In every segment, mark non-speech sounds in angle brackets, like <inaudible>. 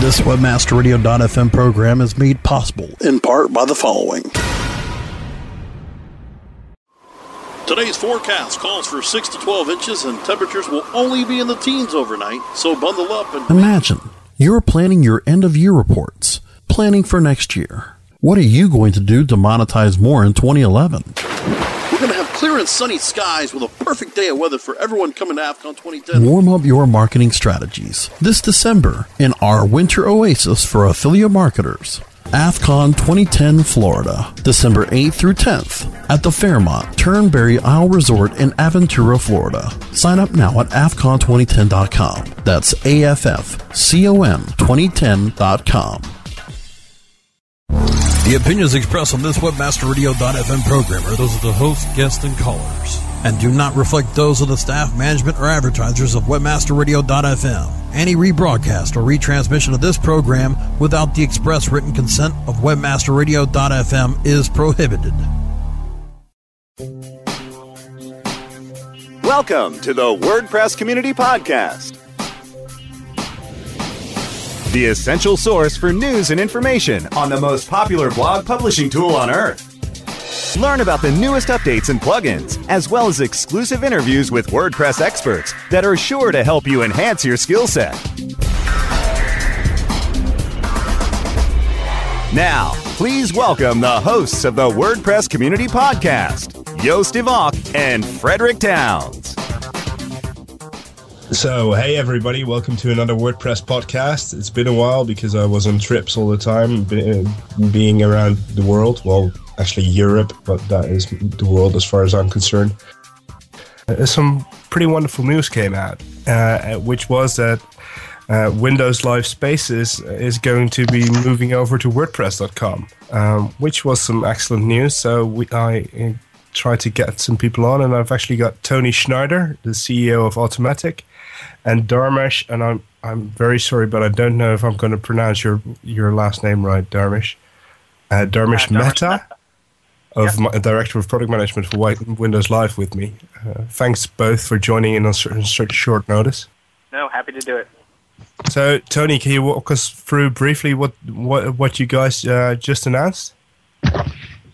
This WebmasterRadio.fm program is made possible in part by the following. Today's forecast calls for 6 to 12 inches and temperatures will only be in the teens overnight, so bundle up and Imagine you're planning your end of year reports, planning for next year. What are you going to do to monetize more in 2011? We're going to have clear and sunny skies with a perfect day of weather for everyone coming to AFCON 2010. Warm up your marketing strategies this December in our winter oasis for affiliate marketers. AFCON 2010 Florida, December 8th through 10th at the Fairmont Turnberry Isle Resort in Aventura, Florida. Sign up now at AFCON2010.com. That's AFFCOM 2010.com. The opinions expressed on this WebmasterRadio.fm program are those of the host, guests, and callers, and do not reflect those of the staff, management, or advertisers of WebmasterRadio.fm. Any rebroadcast or retransmission of this program without the express written consent of WebmasterRadio.fm is prohibited. Welcome to the WordPress Community Podcast, the essential source for news and information on the most popular blog publishing tool on earth. Learn about the newest updates and plugins, as well as exclusive interviews with WordPress experts that are sure to help you enhance your skill set. Now, please welcome the hosts of the WordPress Community Podcast, de Valk and Frederick Townes. So, hey everybody, welcome to another WordPress podcast. It's been a while because I was on trips all the time, being around the world. Well, actually Europe, but that is the world as far as I'm concerned. Uh, some pretty wonderful news came out, uh, which was that uh, Windows Live Spaces is going to be moving over to WordPress.com, um, which was some excellent news. So we, I uh, tried to get some people on, and I've actually got Toni Schneider, the CEO of Automattic, and Dharmesh, and I'm I'm very sorry, but I don't know if I'm going to pronounce your your last name right, Dharmesh. Uh, Dharmesh Uh, Dharmesh Mehta, Mehta. of my, Director of Product Management for Wi- Windows Live with me. Uh, thanks both for joining in on cer- such short notice. No, happy to do it. So, Toni, can you walk us through briefly what what, what you guys uh, just announced?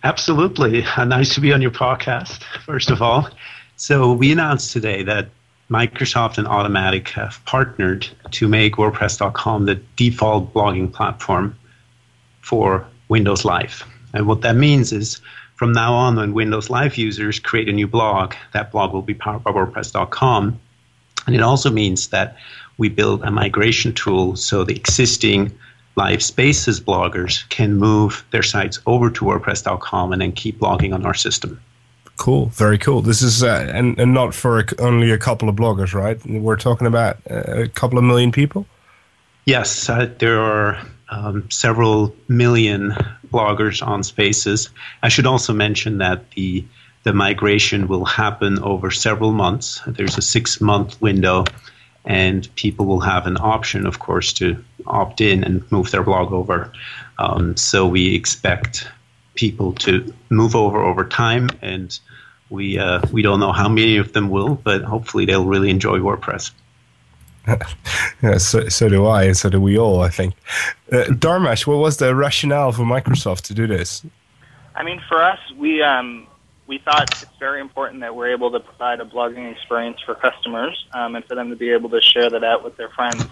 Absolutely. Uh, nice to be on your podcast, first of all. So, we announced today that Microsoft and Automattic have partnered to make WordPress.com the default blogging platform for Windows Live. And what that means is from now on, when Windows Live users create a new blog, that blog will be powered by WordPress.com. And it also means that we build a migration tool so the existing Live Spaces bloggers can move their sites over to WordPress.com and then keep blogging on our system. Cool, very cool. This is uh, and and not for a, only a couple of bloggers, right? We're talking about uh, a couple of million people. Yes, uh, there are um, several million bloggers on Spaces. I should also mention that the the migration will happen over several months. There's a six month window, and people will have an option, of course, to opt in and move their blog over. Um, so we expect people to move over over time, and we uh, we don't know how many of them will, but hopefully they'll really enjoy WordPress. <laughs> yeah, so, so do I, and so do we all, I think. Uh, Dharmesh, what was the rationale for Microsoft to do this? I mean, for us, we um, we thought it's very important that we're able to provide a blogging experience for customers um, and for them to be able to share that out with their friends.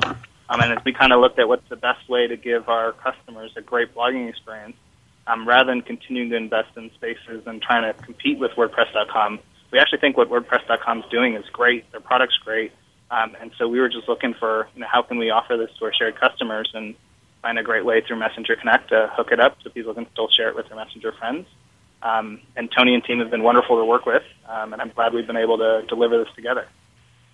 Um, and as we kind of looked at what's the best way to give our customers a great blogging experience, um, rather than continuing to invest in spaces and trying to compete with WordPress.com. We actually think what WordPress.com is doing is great. Their product's great. Um, and so we were just looking for you know, how can we offer this to our shared customers and find a great way through Messenger Connect to hook it up so people can still share it with their Messenger friends. Um, and Toni and team have been wonderful to work with, um, and I'm glad we've been able to deliver this together.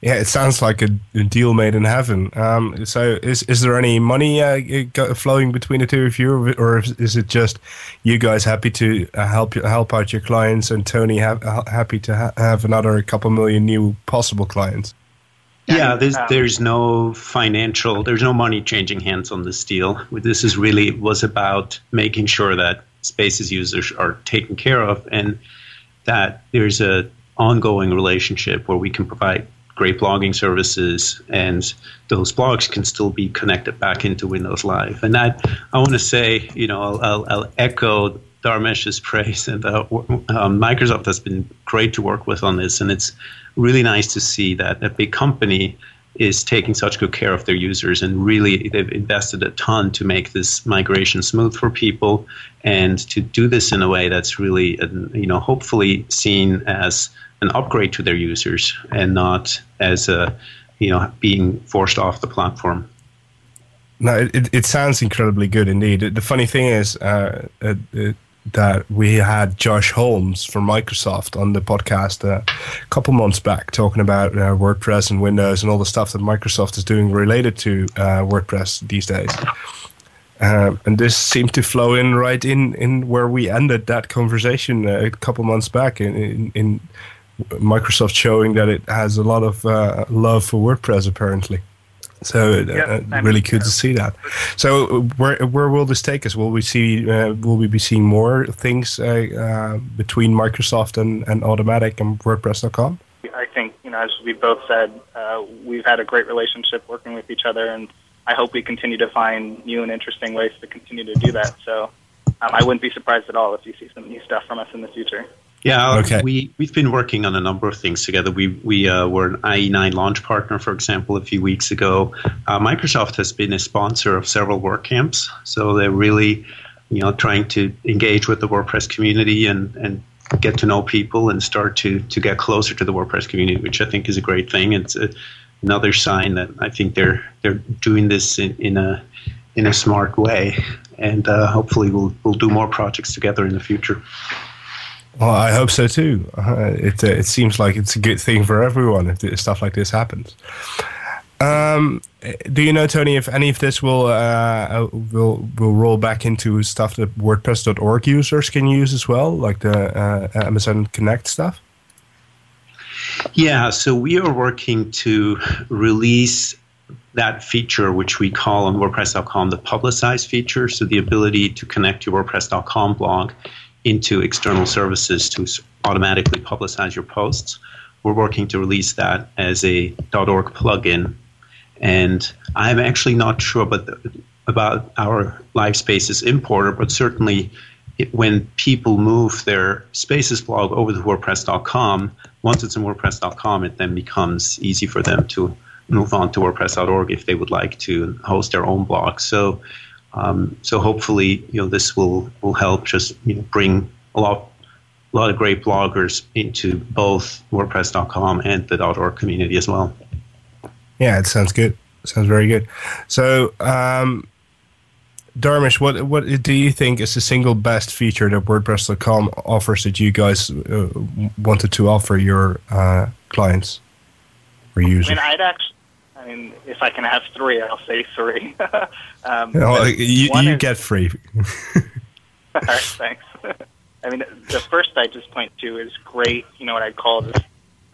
Yeah, it sounds like a, a deal made in heaven. Um, so, is is there any money uh, flowing between the two of you, or is it just you guys happy to uh, help help out your clients, and Toni ha- happy to ha- have another couple million new possible clients? Yeah, there's um, there's no financial, there's no money changing hands on this deal. This is really was about making sure that spaces users are taken care of and that there's a ongoing relationship where we can provide great blogging services and those blogs can still be connected back into Windows Live. And that I want to say, you know, I'll, I'll, I'll echo Dharmesh's <laughs> praise and uh, um, Microsoft has been great to work with on this, and it's really nice to see that a big company is taking such good care of their users and really they've invested a ton to make this migration smooth for people and to do this in a way that's really you know hopefully seen as an upgrade to their users and not as a you know being forced off the platform no it, it sounds incredibly good indeed the funny thing is uh, it, it, that we had Josh Holmes from Microsoft on the podcast uh, a couple months back talking about uh, WordPress and Windows and all the stuff that Microsoft is doing related to uh, WordPress these days. Um, and this seemed to flow in right in, in where we ended that conversation uh, a couple months back in, in, in, Microsoft showing that it has a lot of uh, love for WordPress apparently. So uh, uh really good to see that. So where where will this take us? Will we see uh, will we be seeing more things uh, uh between Microsoft and, and Automattic and WordPress.com? I think you know as we both said, we've had a great relationship working with each other, and I hope we continue to find new and interesting ways to continue to do that. So um, I wouldn't be surprised at all if you see some new stuff from us in the future. Yeah, okay. we we've been working on a number of things together. We we uh, were an IE9 launch partner, for example, a few weeks ago. Uh, Microsoft has been a sponsor of several WordCamps, so they're really, you know, trying to engage with the WordPress community and and get to know people and start to to get closer to the WordPress community, which I think is a great thing. It's a, another sign that I think they're they're doing this in, in a in a smart way, and uh, hopefully we'll we'll do more projects together in the future. Well, I hope so too. Uh, it uh, it seems like it's a good thing for everyone if stuff like this happens. Um, do you know, Toni, if any of this will uh, uh, will will roll back into stuff that WordPress.org users can use as well, like the uh, Amazon Connect stuff? Yeah, so we are working to release that feature, which we call on WordPress.com the publicize feature. So the ability to connect your WordPress.com blog into external services to automatically publicize your posts. We're working to release that as a .org plugin, and I'm actually not sure about the, about our Live Spaces importer, but certainly it, when people move their Spaces blog over to WordPress.com, once it's in WordPress.com, it then becomes easy for them to move on to WordPress.org if they would like to host their own blog. So um, so hopefully, you know, this will will help just you know bring a lot a lot of great bloggers into both WordPress.com and the .org community as well. Yeah, it sounds good. sounds very good. So, um, Dharmesh, what what do you think is the single best feature that WordPress.com offers that you guys uh, wanted to offer your uh, clients or users? I mean, I'd actually I mean, if I can have three, I'll say three. <laughs> um, oh, you, you is, get three. <laughs> <laughs> all right, thanks. I mean, the first I just point to is great. You know what I'd call this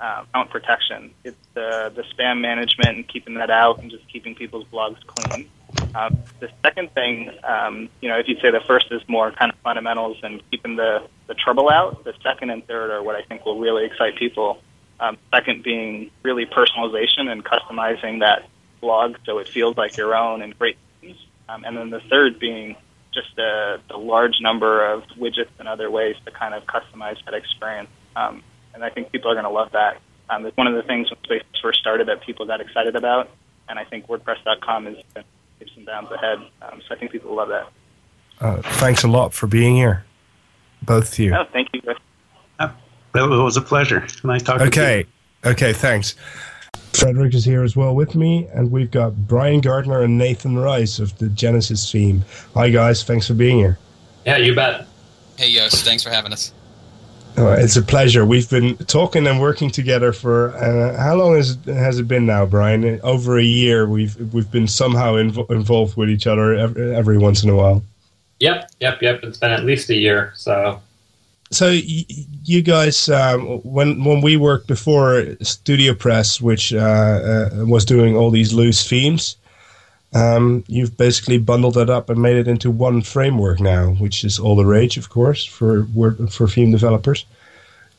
uh, account protection. It's the the spam management and keeping that out and just keeping people's blogs clean. Um, the second thing, um, you know, if you say the first is more kind of fundamentals and keeping the, the trouble out, the second and third are what I think will really excite people. Um, second being really personalization and customizing that blog so it feels like your own and great things. Um, and then the third being just a, the large number of widgets and other ways to kind of customize that experience. Um, and I think people are going to love that. Um, it's one of the things when Space first started that people got excited about, and I think WordPress.com is leaps and bounds ahead. Um, so I think people love that. Uh, thanks a lot for being here, both of you. No, thank you. Chris. It was a pleasure. Nice talking okay. to you. Okay, Okay. thanks. Frederick is here as well with me, and we've got Brian Gardner and Nathan Rice of the Genesis team. Hi, guys. Thanks for being here. Yeah, you bet. Hey, Yoast. Thanks for having us. Oh, it's a pleasure. We've been talking and working together for uh, how long has has it been now, Brian? Over a year. We've we've been somehow inv- involved with each other every, every, once in a while. Yep, yep, yep. It's been at least a year. So, so you guys, um, when when we worked before Studio Press, which uh, uh, was doing all these loose themes, um, you've basically bundled it up and made it into one framework now, which is all the rage, of course, for Word, for theme developers.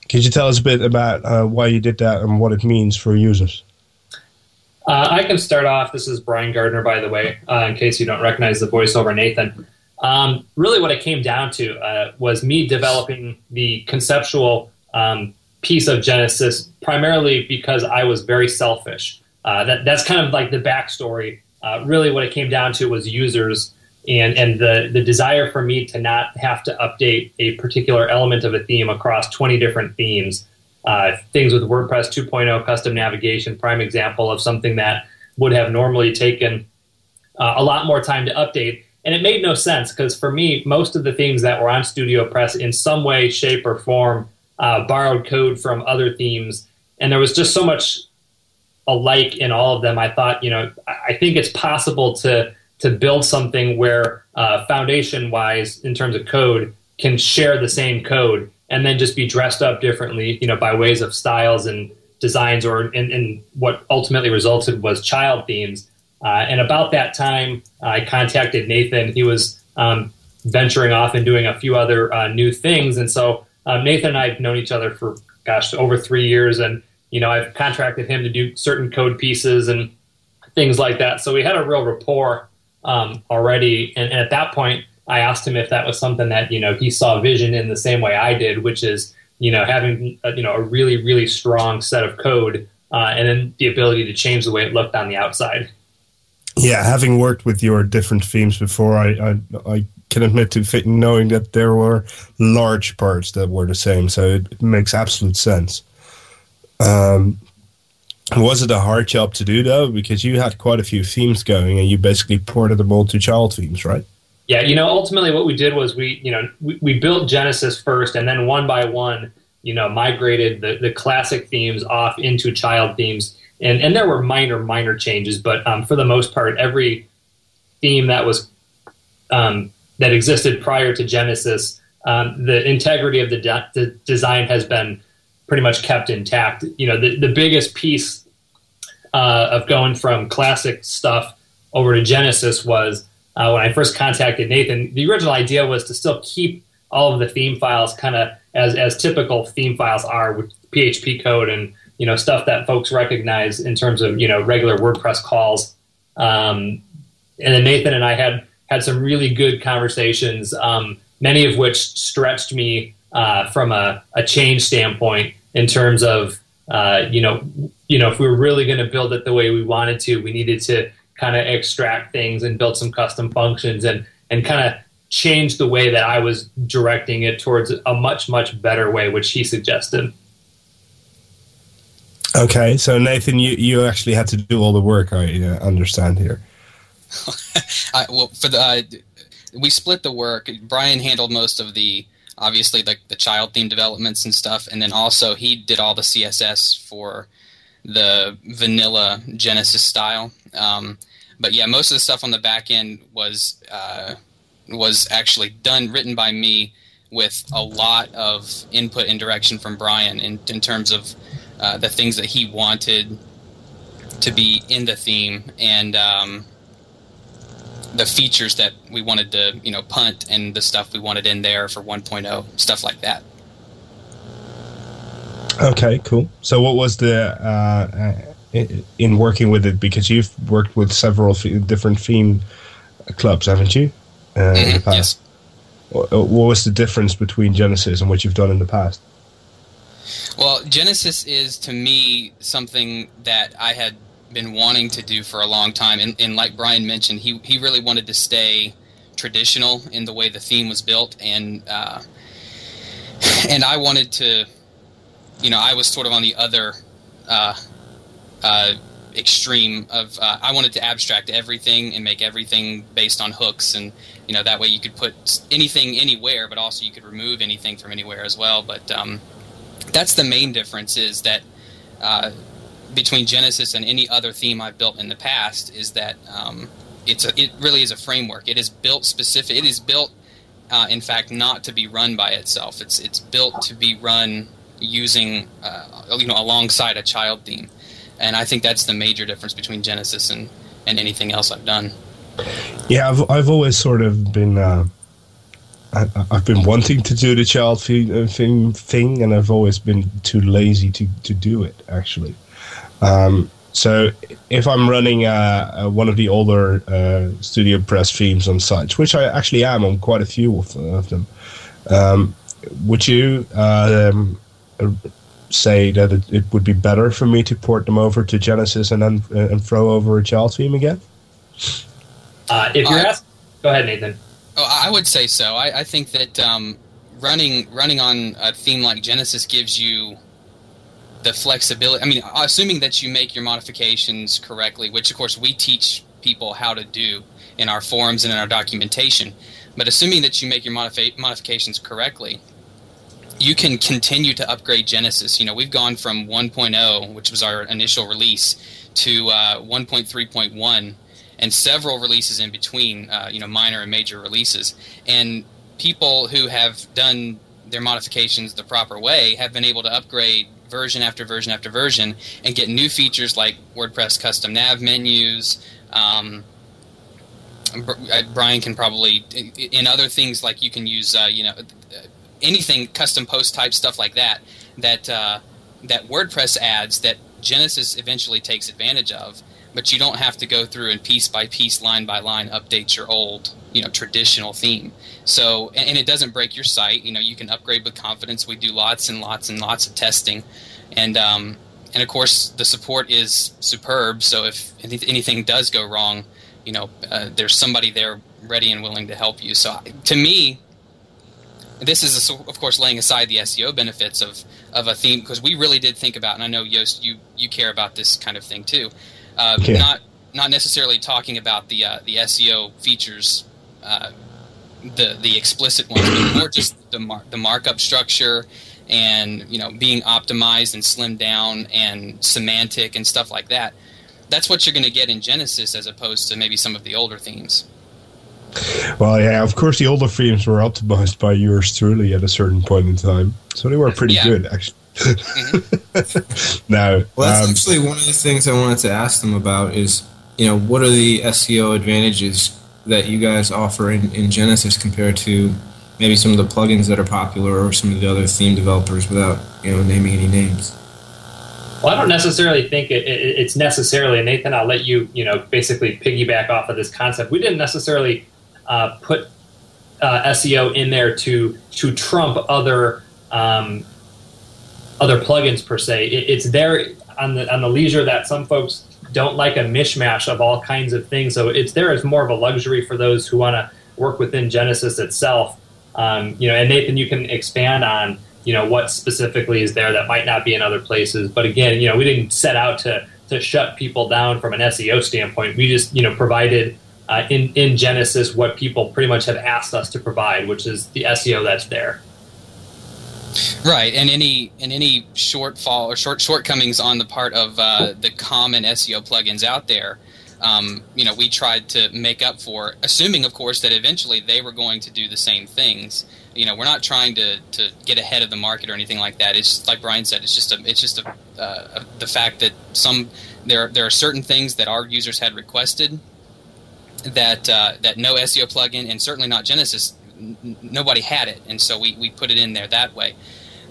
Could you tell us a bit about uh, why you did that and what it means for users? Uh, I can start off. This is Brian Gardner, by the way, uh, in case you don't recognize the voiceover, Nathan. Um, really, what it came down to uh, was me developing the conceptual um, piece of Genesis primarily because I was very selfish. Uh, that, that's kind of like the backstory uh, really what it came down to was users and and the the desire for me to not have to update a particular element of a theme across 20 different themes. Uh, things with WordPress 2.0 custom navigation, prime example of something that would have normally taken uh, a lot more time to update. And it made no sense because for me, most of the themes that were on Studio Press in some way, shape, or form uh, borrowed code from other themes. And there was just so much alike in all of them. I thought, you know, I think it's possible to to build something where uh, foundation wise, in terms of code, can share the same code and then just be dressed up differently, you know, by ways of styles and designs, or in what ultimately resulted was child themes. Uh, and about that time, I contacted Nathan. He was um, venturing off and doing a few other uh, new things, and so uh, Nathan and I have known each other for gosh over three years, and you know, I've contracted him to do certain code pieces and things like that. So we had a real rapport um, already. And, and, at that point, I asked him if that was something that, you know, he saw vision in the same way I did, which is, you know, having, a, you know, a really, really strong set of code uh, and then the ability to change the way it looked on the outside. Yeah, having worked with your different themes before, I, I, I can admit to fitting knowing that there were large parts that were the same. So it makes absolute sense. Um, was it a hard job to do though? Because you had quite a few themes going, and you basically ported them all to child themes, right? Yeah, you know, ultimately what we did was we, you know, we, we built Genesis first, and then one by one, you know, migrated the, the classic themes off into child themes, and and there were minor minor changes, but um, for the most part, every theme that was um, that existed prior to Genesis, um, the integrity of the, de- the design has been pretty much kept intact. You know, the, the biggest piece uh, of going from classic stuff over to Genesis was uh, when I first contacted Nathan. The original idea was to still keep all of the theme files kind of as as typical theme files are with PHP code and you know stuff that folks recognize in terms of you know regular WordPress calls. Um, and then Nathan and I had had some really good conversations, um, many of which stretched me uh, from a, a change standpoint in terms of uh, you know you know if we were really going to build it the way we wanted to, we needed to kind of extract things and build some custom functions and and kind of change the way that I was directing it towards a much much better way, which he suggested. Okay, so Nathan, you, you actually had to do all the work. I uh, understand here. <laughs> I, well, for the uh, we split the work. Brian handled most of the obviously like the, child theme developments and stuff, and then also he did all the CSS for the vanilla Genesis style. Um, but yeah, most of the stuff on the back end was uh, was actually done written by me with a lot of input and direction from Brian in, in terms of uh, the things that he wanted to be in the theme and um, the features that we wanted to you know punt and the stuff we wanted in there for 1.0 stuff like that. Okay, cool. So, what was the uh, in working with it? Because you've worked with several different theme clubs, haven't you? Uh, mm-hmm, in the past. Yes. What, was the difference between Genesis and what you've done in the past? Well, Genesis is to me something that I had been wanting to do for a long time, and, and like Brian mentioned, he he really wanted to stay traditional in the way the theme was built, and uh, and I wanted to you know, I was sort of on the other uh, uh, extreme of uh, I wanted to abstract everything and make everything based on hooks, and you know that way you could put anything anywhere, but also you could remove anything from anywhere as well. But um, that's the main difference is that uh, between Genesis and any other theme I've built in the past is that um, it's a, it really is a framework. It is built specific. It is built. Uh, in fact, not to be run by itself. It's it's built to be run using uh, you know alongside a child theme, and I think that's the major difference between Genesis and and anything else I've done. Yeah, I've I've always sort of been. Uh, I, have been wanting to do the child theme, theme thing, and I've always been too lazy to, to do it. Actually, um, so if I'm running uh, uh, one of the older uh, Studio Press themes on sites, which I actually am on quite a few of, of them, um, would you um, say that it, it, would be better for me to port them over to Genesis and then uh, and throw over a child theme again? Uh, if you're uh, asking, go ahead, Nathan. Oh, I would say so. I, I think that um, running running on a theme like Genesis gives you the flexibility. I mean, assuming that you make your modifications correctly, which of course we teach people how to do in our forums and in our documentation. But assuming that you make your modifi- modifications correctly, you can continue to upgrade Genesis. You know, we've gone from 1.0, which was our initial release, to uh, 1.3.1, and several releases in between. Uh, you know, minor and major releases, and people who have done their modifications the proper way have been able to upgrade version after version after version and get new features like WordPress custom nav menus. Um, uh, Brian can probably in other things like you can use uh, you know anything custom post type stuff like that that uh, that WordPress adds that Genesis eventually takes advantage of. But you don't have to go through and piece by piece, line by line, update your old, you know, traditional theme. So, and, and it doesn't break your site. You know, you can upgrade with confidence. We do lots and lots and lots of testing, and um, and of course the support is superb. So if anything does go wrong, you know, uh, there's somebody there ready and willing to help you. So to me, this is of course laying aside the SEO benefits of of a theme because we really did think about, and I know Yoast, you you care about this kind of thing too. Uh, yeah. Not not necessarily talking about the uh, the SEO features, uh, the the explicit ones, but more just the mar- the markup structure and you know being optimized and slimmed down and semantic and stuff like that. That's what you're going to get in Genesis as opposed to maybe some of the older themes. Well, yeah, of course, the older themes were optimized by yours truly at a certain point in time, so they were pretty yeah. good, actually. Mm-hmm. <laughs> now, well, that's um, actually one of the things I wanted to ask them about is, you know, what are the SEO advantages that you guys offer in, in Genesis compared to maybe some of the plugins that are popular or some of the other theme developers without, you know, naming any names? Well, I don't necessarily think it, it, it's necessarily, Nathan, I'll let you, you know, basically piggyback off of this concept. We didn't necessarily uh, put uh, SEO in there to to trump other um, other plugins per se. It, it's there on the on the leisure that some folks don't like a mishmash of all kinds of things. So it's there as more of a luxury for those who want to work within Genesis itself. Um, you know, and Nathan, you can expand on you know what specifically is there that might not be in other places. But again, you know, we didn't set out to to shut people down from an SEO standpoint. We just you know provided uh, in in Genesis what people pretty much have asked us to provide, which is the SEO that's there. Right, and any and any shortfall or short shortcomings on the part of uh, the common SEO plugins out there, um, you know, we tried to make up for, assuming, of course, that eventually they were going to do the same things. You know, we're not trying to, to get ahead of the market or anything like that. It's like Brian said. It's just a it's just a, uh, the fact that some there there are certain things that our users had requested that uh, that no SEO plugin and certainly not Genesis. Nobody had it, and so we, we put it in there that way.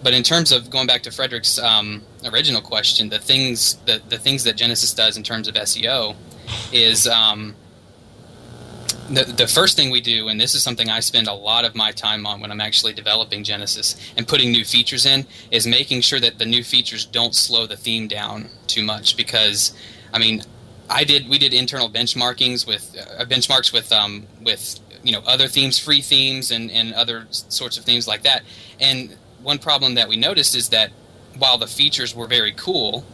But in terms of going back to Frederick's um, original question, the things the, the things that Genesis does in terms of SEO is um, the the first thing we do, and this is something I spend a lot of my time on when I'm actually developing Genesis and putting new features in, is making sure that the new features don't slow the theme down too much. Because, I mean, I did we did internal benchmarkings with uh, benchmarks with um, with you know other themes, free themes, and and other sorts of things like that. And one problem that we noticed is that while the features were very cool,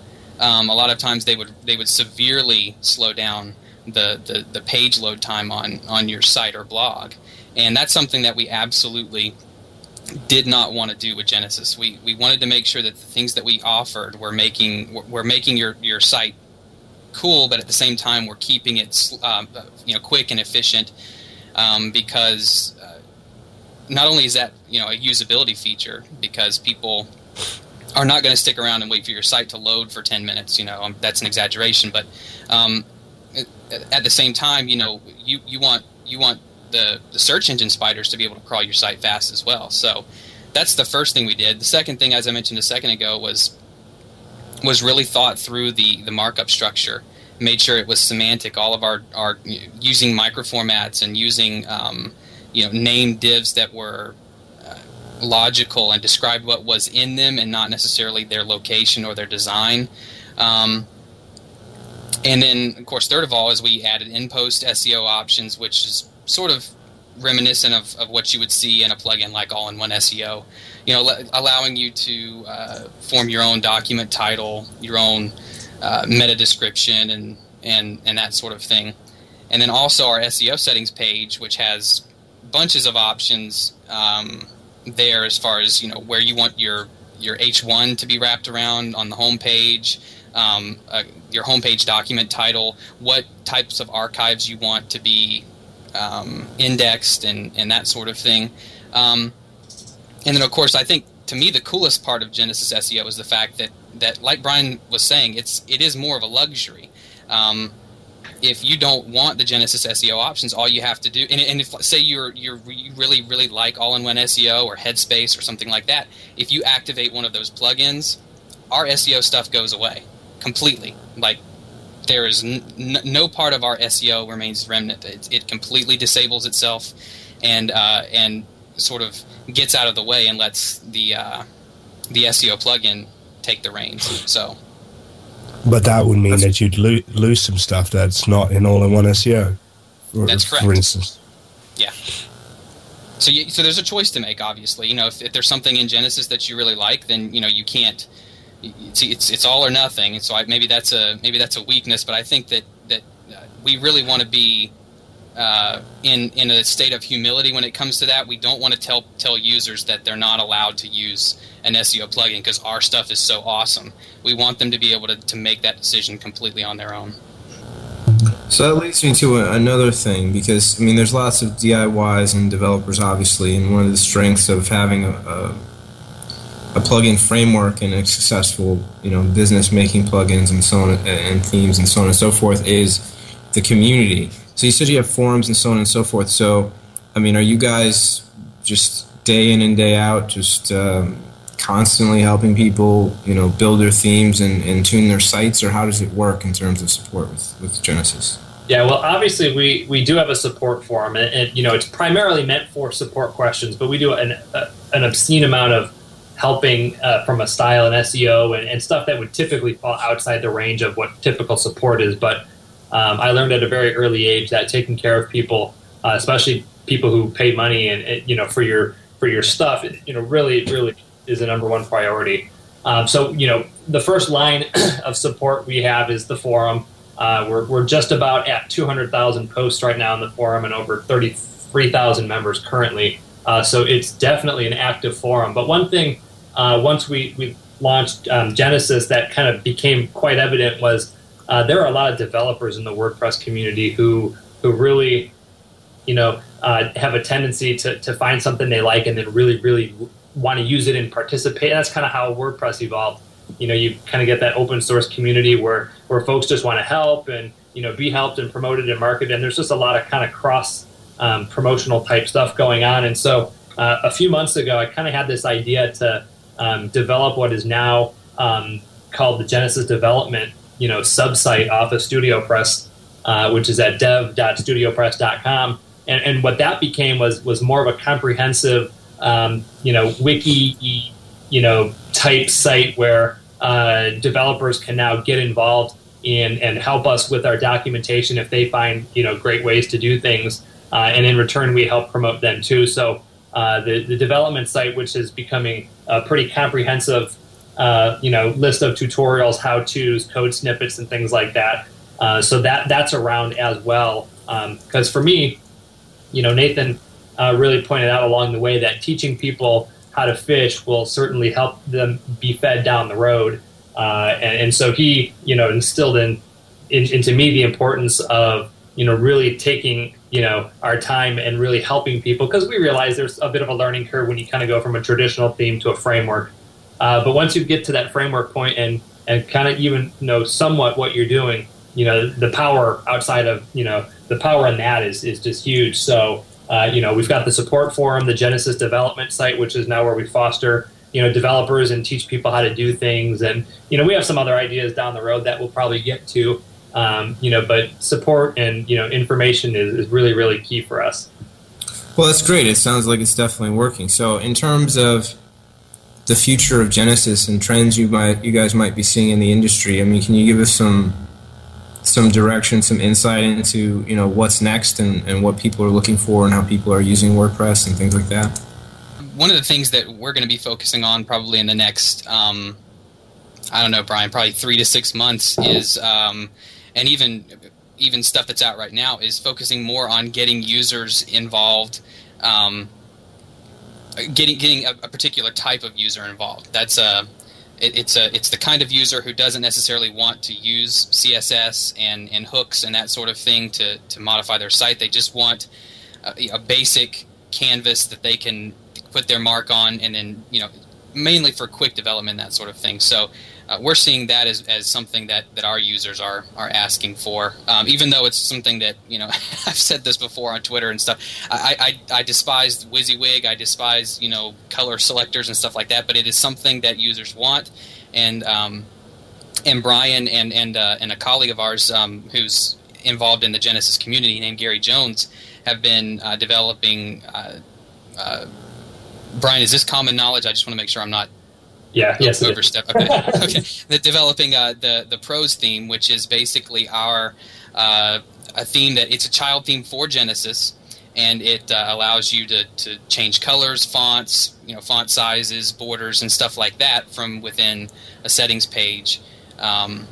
um, a lot of times they would they would severely slow down the, the, the page load time on, on your site or blog. And that's something that we absolutely did not want to do with Genesis. We, we wanted to make sure that the things that we offered were making were making your, your site cool, but at the same time we're keeping it um, you know quick and efficient um, because uh, not only is that you know a usability feature because people are not going to stick around and wait for your site to load for 10 minutes you know um, that's an exaggeration but um, at the same time, you know, you, you want you want the, the search engine spiders to be able to crawl your site fast as well. So that's the first thing we did. The second thing, as I mentioned a second ago, was was really thought through the the markup structure. Made sure it was semantic. All of our our using microformats and using um, you know name divs that were uh, logical and described what was in them and not necessarily their location or their design. Um, and then, of course, third of all, is we added in post SEO options, which is sort of reminiscent of, of what you would see in a plugin like All in One SEO. You know, allowing you to uh, form your own document title, your own uh, meta description, and, and, and that sort of thing. And then also our SEO settings page, which has bunches of options um, there as far as you know where you want your your H1 to be wrapped around on the home page um, uh, your homepage document title, what types of archives you want to be um, indexed, and, and that sort of thing. Um, and then, of course, I think to me the coolest part of Genesis SEO is the fact that, that like Brian was saying, it's it is more of a luxury. Um, if you don't want the Genesis SEO options, all you have to do, and, and if say you're you're you really really like all-in-one SEO or Headspace or something like that, if you activate one of those plugins, our SEO stuff goes away completely. Like there is n- no part of our SEO remains remnant. It, it completely disables itself, and uh, and sort of gets out of the way and lets the uh, the SEO plugin take the reins. So. But that would mean that you'd lo- lose some stuff that's not in all-in-one SEO. For, that's correct. For instance. Yeah. So, you, so there's a choice to make. Obviously, you know, if, if there's something in Genesis that you really like, then you know you can't it's, it's, it's all or nothing. And so I, maybe that's a maybe that's a weakness, but I think that that uh, we really want to be uh, in in a state of humility when it comes to that. We don't want to tell tell users that they're not allowed to use an SEO plugin because our stuff is so awesome. We want them to be able to, to make that decision completely on their own. So that leads me to another thing because I mean, there's lots of DIYs and developers, obviously, and one of the strengths of having a, a a plugin framework and a successful you know business making plugins and so on and themes and so on and so forth is the community. So you said you have forums and so on and so forth. So I mean, are you guys just day in and day out just um, constantly helping people you know build their themes and, and tune their sites, or how does it work in terms of support with, with Genesis? Yeah, well, obviously we, we do have a support forum, and, and you know it's primarily meant for support questions, but we do an, an obscene amount of helping uh, from a style and SEO and, and, stuff that would typically fall outside the range of what typical support is. But um, I learned at a very early age that taking care of people, uh, especially people who pay money and, and, you know for your for your stuff, you know, really really is the number one priority. Um, so you know, the first line <clears throat> of support we have is the forum. Uh, we're, we're just about at 200,000 posts right now in the forum and over 33,000 members currently. Uh, so it's definitely an active forum. But one thing uh, once we, we launched um, Genesis, that kind of became quite evident was uh, there are a lot of developers in the WordPress community who who really, you know, uh, have a tendency to, to find something they like and then really, really want to use it and participate. That's kind of how WordPress evolved. You know, you kind of get that open source community where where folks just want to help and you know be helped and promoted and marketed. And there's just a lot of kind of cross um, promotional type stuff going on. And so uh, a few months ago, I kind of had this idea to um, develop what is now um, called the Genesis Development, you know, subsite off of Studio Press, uh, which is at dev.studiopress.com. And, and what that became was was more of a comprehensive, um, you know, wiki, you know, type site where uh, developers can now get involved in and help us with our documentation if they find you know great ways to do things, uh, and in return we help promote them too. So uh, the the development site, which is becoming a pretty comprehensive, uh, you know, list of tutorials, how tos, code snippets, and things like that. Uh, so that that's around as well. Because um, for me, you know, Nathan uh, really pointed out along the way that teaching people how to fish will certainly help them be fed down the road. Uh, and, and, so he, you know, instilled in, in, into me the importance of, you know, really taking, you know, our time and really helping people because we realize there's a bit of a learning curve when you kind of go from a traditional theme to a framework. Uh, but once you get to that framework point and, and kind of even know somewhat what you're doing, you know, the power outside of, you know, the power in that is, is just huge. So, uh, you know, we've got the support forum, the Genesis development site, which is now where we foster, you know, developers and teach people how to do things. And, you know, we have some other ideas down the road that we'll probably get to, um, you know, but support and, you know, information is, is really, really key for us. Well, that's great. It sounds like it's definitely working. So, in terms of the future of Genesis and trends you might you guys might be seeing in the industry, I mean, can you give us some some direction, some insight into you know what's next and, and what people are looking for and how people are using WordPress and things like that. One of the things that we're going to be focusing on probably in the next, um, I don't know, Brian, probably three to six months is, um, and even even stuff that's out right now is focusing more on getting users involved. Um, getting getting a, a, particular type of user involved. That's a it, it's a it's the kind of user who doesn't necessarily want to use CSS and, and hooks and that sort of thing to, to modify their site. They just want a, a basic canvas that they can put their mark on, and then you know mainly for quick development that sort of thing. So uh, we're seeing that as, as something that, that our users are are asking for. Um, even though it's something that you know <laughs> I've said this before on Twitter and stuff. I, I, I despise WYSIWYG. I despise you know color selectors and stuff like that. But it is something that users want, and um, and Brian and and uh, and a colleague of ours um, who's involved in the Genesis community named Gary Jones have been uh, developing. Uh, uh, Brian, is this common knowledge? I just want to make sure I'm not yeah, yes. Overstep. Okay. <laughs> okay. The developing uh, the the Prose theme, which is basically our uh, a theme that it's a child theme for Genesis, and it uh, allows you to, to change colors, fonts, you know, font sizes, borders, and stuff like that from within a settings page. Um,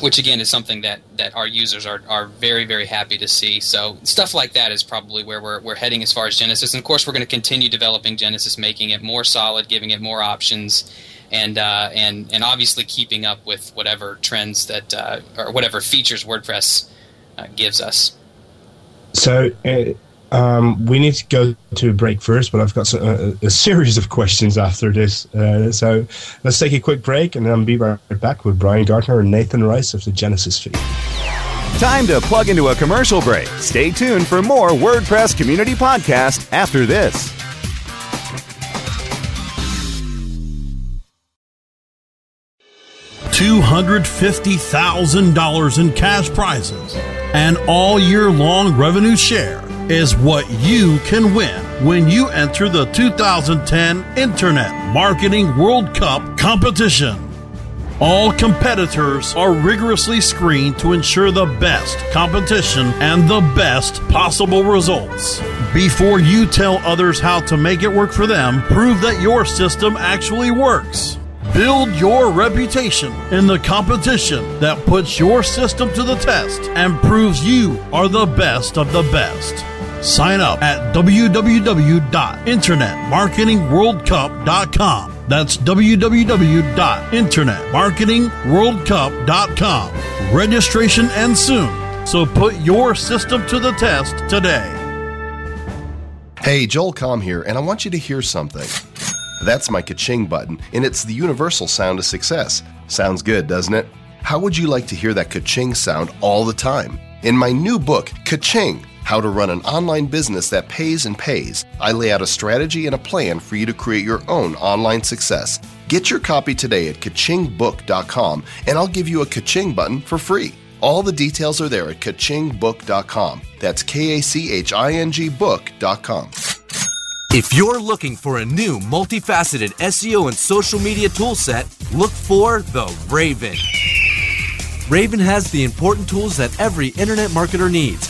which again is something that, that our users are, are very very happy to see. So stuff like that is probably where we're, we're heading as far as Genesis. And of course, we're going to continue developing Genesis, making it more solid, giving it more options, and uh, and and obviously keeping up with whatever trends that uh, or whatever features WordPress uh, gives us. So uh, um, we need to go to a break first, but I've got some, uh, a series of <laughs> questions after this. Uh, so let's take a quick break and then be right back with Brian Gardner and Nathan Rice of the Genesis feed. Time to plug into a commercial break. Stay tuned for more WordPress Community Podcast after this. $250,000 in cash prizes and all year long revenue share is what you can win when you enter the 2010 Internet Marketing World Cup competition. All competitors are rigorously screened to ensure the best competition and the best possible results. Before you tell others how to make it work for them, prove that your system actually works. Build your reputation in the competition that puts your system to the test and proves you are the best of the best. Sign up at www.internetmarketingworldcup.com. That's www.internetmarketingworldcup.com. Registration ends soon, so put your system to the test today. Hey, Joel Comm here, and I want you to hear something. That's my ka-ching button, and it's the universal sound of success. Sounds good, doesn't it? How would you like to hear that ka-ching sound all the time? In my new book, Ka-ching, How to Run an Online Business That Pays and Pays, I lay out a strategy and a plan for you to create your own online success. Get your copy today at kachingbook.com and I'll give you a ka-ching button for free. All the details are there at kachingbook.com. That's K A C H I N G book.com. If you're looking for a new multifaceted SEO and social media toolset, look for the Raven. Raven has the important tools that every internet marketer needs.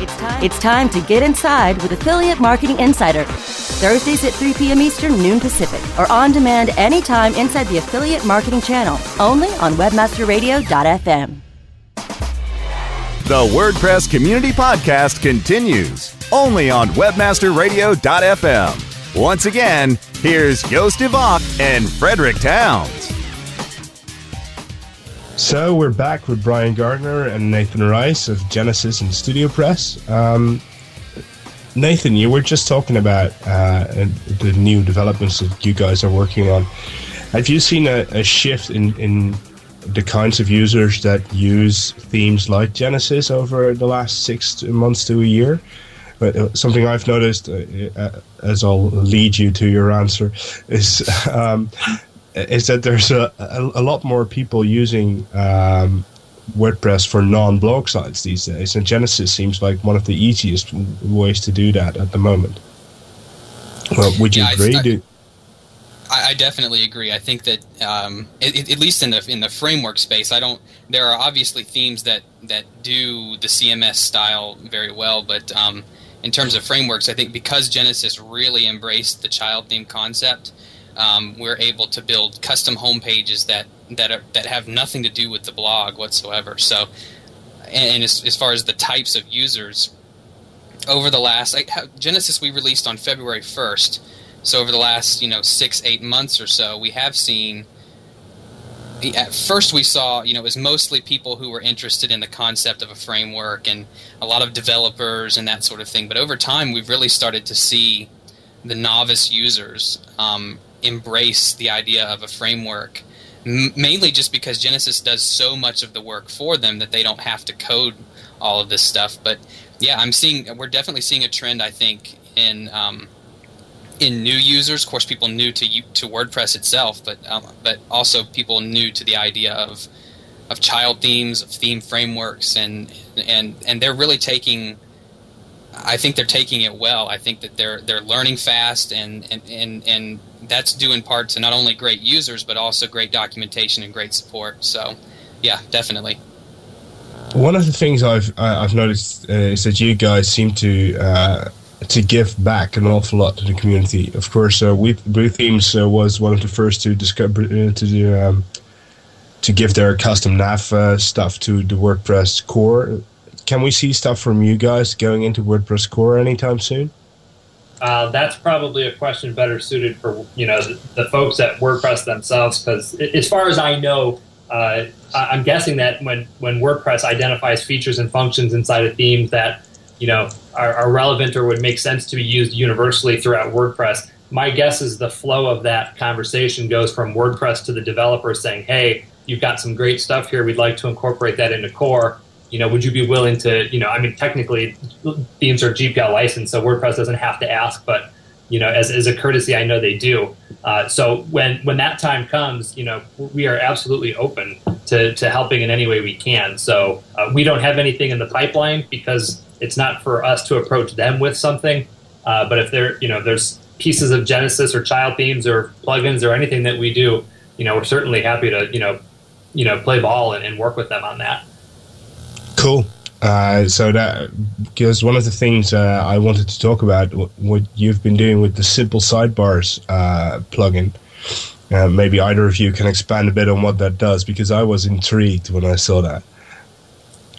It's time. It's time to get inside with Affiliate Marketing Insider. Thursdays at 3 p.m. Eastern, noon Pacific, or on demand anytime inside the Affiliate Marketing channel, only on WebmasterRadio.fm. The WordPress Community Podcast continues only on WebmasterRadio.fm. Once again, here's Joost de Valk and Frederick Townes. So we're back with Brian Gardner and Nathan Rice of Genesis and Studio Press. Um, Nathan, you were just talking about uh, the new developments that you guys are working on. Have you seen a, a shift in, in the kinds of users that use themes like Genesis over the last six months to a year? But uh, something I've noticed, uh, uh, as I'll lead you to your answer, is <laughs> um, is that there's a, a, a lot more people using um, WordPress for non-blog sites these days, and Genesis seems like one of the easiest ways to do that at the moment. Well, would you Yeah, I- agree? I- I, I definitely agree. I think that um, at, at least in the in the framework space, I don't. There are obviously themes that that do the CMS style very well, but um, in terms of frameworks, I think because Genesis really embraced the child theme concept, um, we're able to build custom home pages that that are, that have nothing to do with the blog whatsoever. So, and, and as, as far as the types of users, over the last Genesis we released on February first. So over the last you know six eight months or so, we have seen. At first, we saw you know it was mostly people who were interested in the concept of a framework and a lot of developers and that sort of thing. But over time, we've really started to see the novice users um, embrace the idea of a framework, m- mainly just because Genesis does so much of the work for them that they don't have to code all of this stuff. But yeah, I'm seeing we're definitely seeing a trend. I think in um, in new users, of course, people new to to WordPress itself, but um, but also people new to the idea of of child themes, of theme frameworks, and and and they're really taking. I think they're taking it well. I think that they're they're learning fast, and and and, and that's due in part to not only great users, but also great documentation and great support. So, yeah, definitely. One of the things I've I've noticed uh, is that you guys seem to uh, to give back an awful lot to the community. Of course, uh, we WooThemes uh, was one of the first to discover uh, to do, um, to give their custom nav stuff to the WordPress core. Can we see stuff from you guys going into WordPress core anytime soon? Uh, that's probably a question better suited for you know the, the folks at WordPress themselves. Because as far as I know, uh, I'm guessing that when when WordPress identifies features and functions inside a theme that you know are, are relevant or would make sense to be used universally throughout WordPress, my guess is the flow of that conversation goes from WordPress to the developer saying, "Hey, you've got some great stuff here. We'd like to incorporate that into core." You know, would you be willing to, you know, I mean, technically themes are GPL licensed, so WordPress doesn't have to ask, but you know, as, as a courtesy, I know they do. Uh, so when when that time comes, you know, we are absolutely open to, to helping in any way we can. So uh, we don't have anything in the pipeline because it's not for us to approach them with something. Uh, but if there, you know, there's pieces of Genesis or child themes or plugins or anything that we do, you know, we're certainly happy to, you know, you know, play ball and, and work with them on that. Cool. Uh, so that because one of the things uh, I wanted to talk about wh- what you've been doing with the simple sidebars uh, plugin. Uh, maybe either of you can expand a bit on what that does because I was intrigued when I saw that.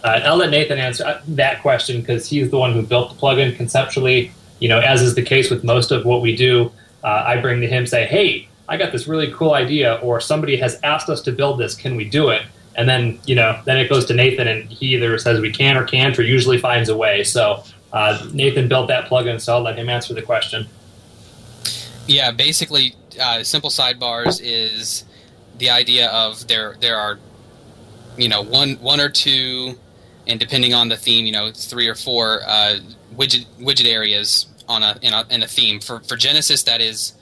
Uh, I'll let Nathan answer that question because he's the one who built the plugin conceptually. You know, as is the case with most of what we do, uh, I bring to him, say, "Hey, I got this really cool idea," or somebody has asked us to build this. Can we do it? And then you know, then it goes to Nathan, and he either says we can or can't, or usually finds a way. So uh, Nathan built that plugin, so I'll let him answer the question. Yeah, basically, uh, simple sidebars is the idea of there there are you know one one or two, and depending on the theme, you know three or four uh, widget widget areas on a in, a in a theme. For for Genesis, that is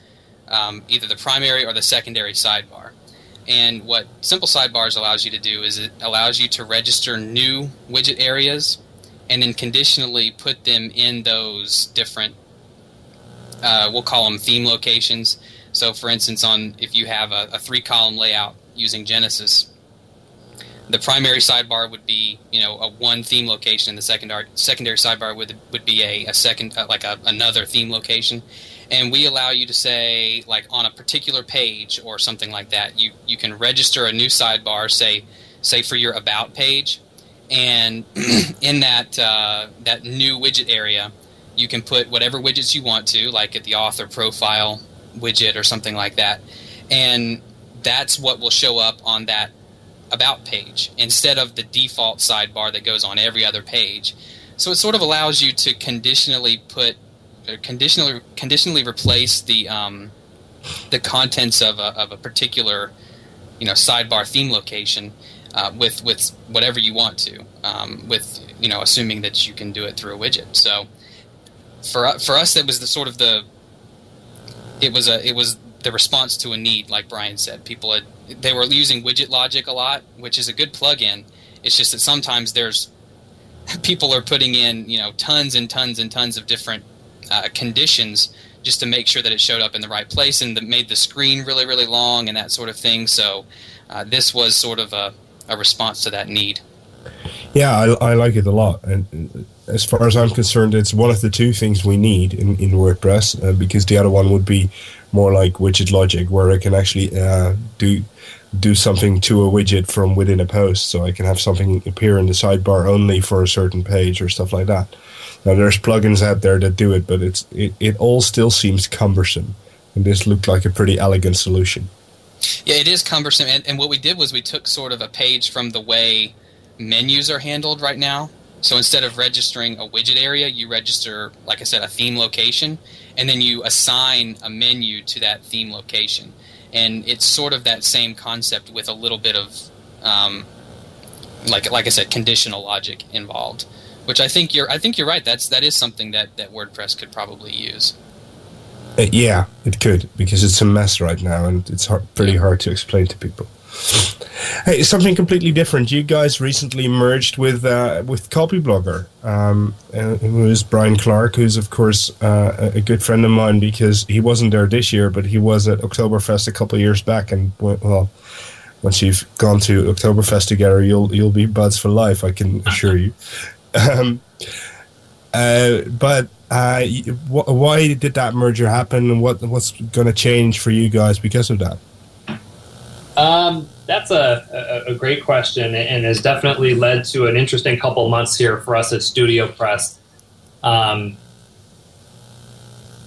um, either the primary or the secondary sidebar. And what Simple Sidebars allows you to do is it allows you to register new widget areas and then conditionally put them in those different, uh, we'll call them theme locations. So, for instance, on if you have a, a three column layout using Genesis, the primary sidebar would be you know a one theme location, and the secondary secondary sidebar would would be a, a second uh, like a, another theme location and we allow you to say like on a particular page or something like that you you can register a new sidebar say say for your about page and <clears throat> in that uh, that new widget area you can put whatever widgets you want to like at the author profile widget or something like that and that's what will show up on that about page instead of the default sidebar that goes on every other page. So it sort of allows you to conditionally put conditionally conditionally replace the um, the contents of a, of a particular you know sidebar theme location uh, with with whatever you want to um, with you know assuming that you can do it through a widget. So for for us that was the sort of the it was a it was the response to a need like Brian said. People had they were using widget logic a lot which is a good plugin. It's just that sometimes there's <laughs> people are putting in you know tons and tons and tons of different uh, conditions just to make sure that it showed up in the right place and that made the screen really really long and that sort of thing. So uh, this was sort of a, a response to that need. Yeah I, I, like it a lot. And as far as i'm concerned it's one of the two things we need in, in wordpress uh, because the other one would be more like widget logic where i can actually uh, do do something to a widget from within a post. So i can have something appear in the sidebar only for a certain page or stuff like that now there's plugins out there that do it, but it's it, it all still seems cumbersome. And this looked like a pretty elegant solution. Yeah, it is cumbersome. And, and what we did was we took sort of a page from the way menus are handled right now. So instead of registering a widget area, you register, like I said, a theme location, and then you assign a menu to that theme location. And it's sort of that same concept with a little bit of, um, like like I said, conditional logic involved which I think you're I think you're right. That's that is something that that WordPress could probably use. Uh, yeah, it could because it's a mess right now, and it's hard, pretty yeah. hard to explain to people. Hey, something completely different. You guys recently merged with uh, with Copyblogger, um, uh, who is Brian Clark, who's of course uh, a good friend of mine because he wasn't there this year, but he was at Oktoberfest a couple of years back, and well, once you've gone to Oktoberfest together, you'll you'll be buds for life. I can assure you. Um, uh, but uh, wh- why did that merger happen, and what what's going to change for you guys because of that? Um, that's a, a, a, great question, and has definitely led to an interesting couple months here for us at Studio Press. Um,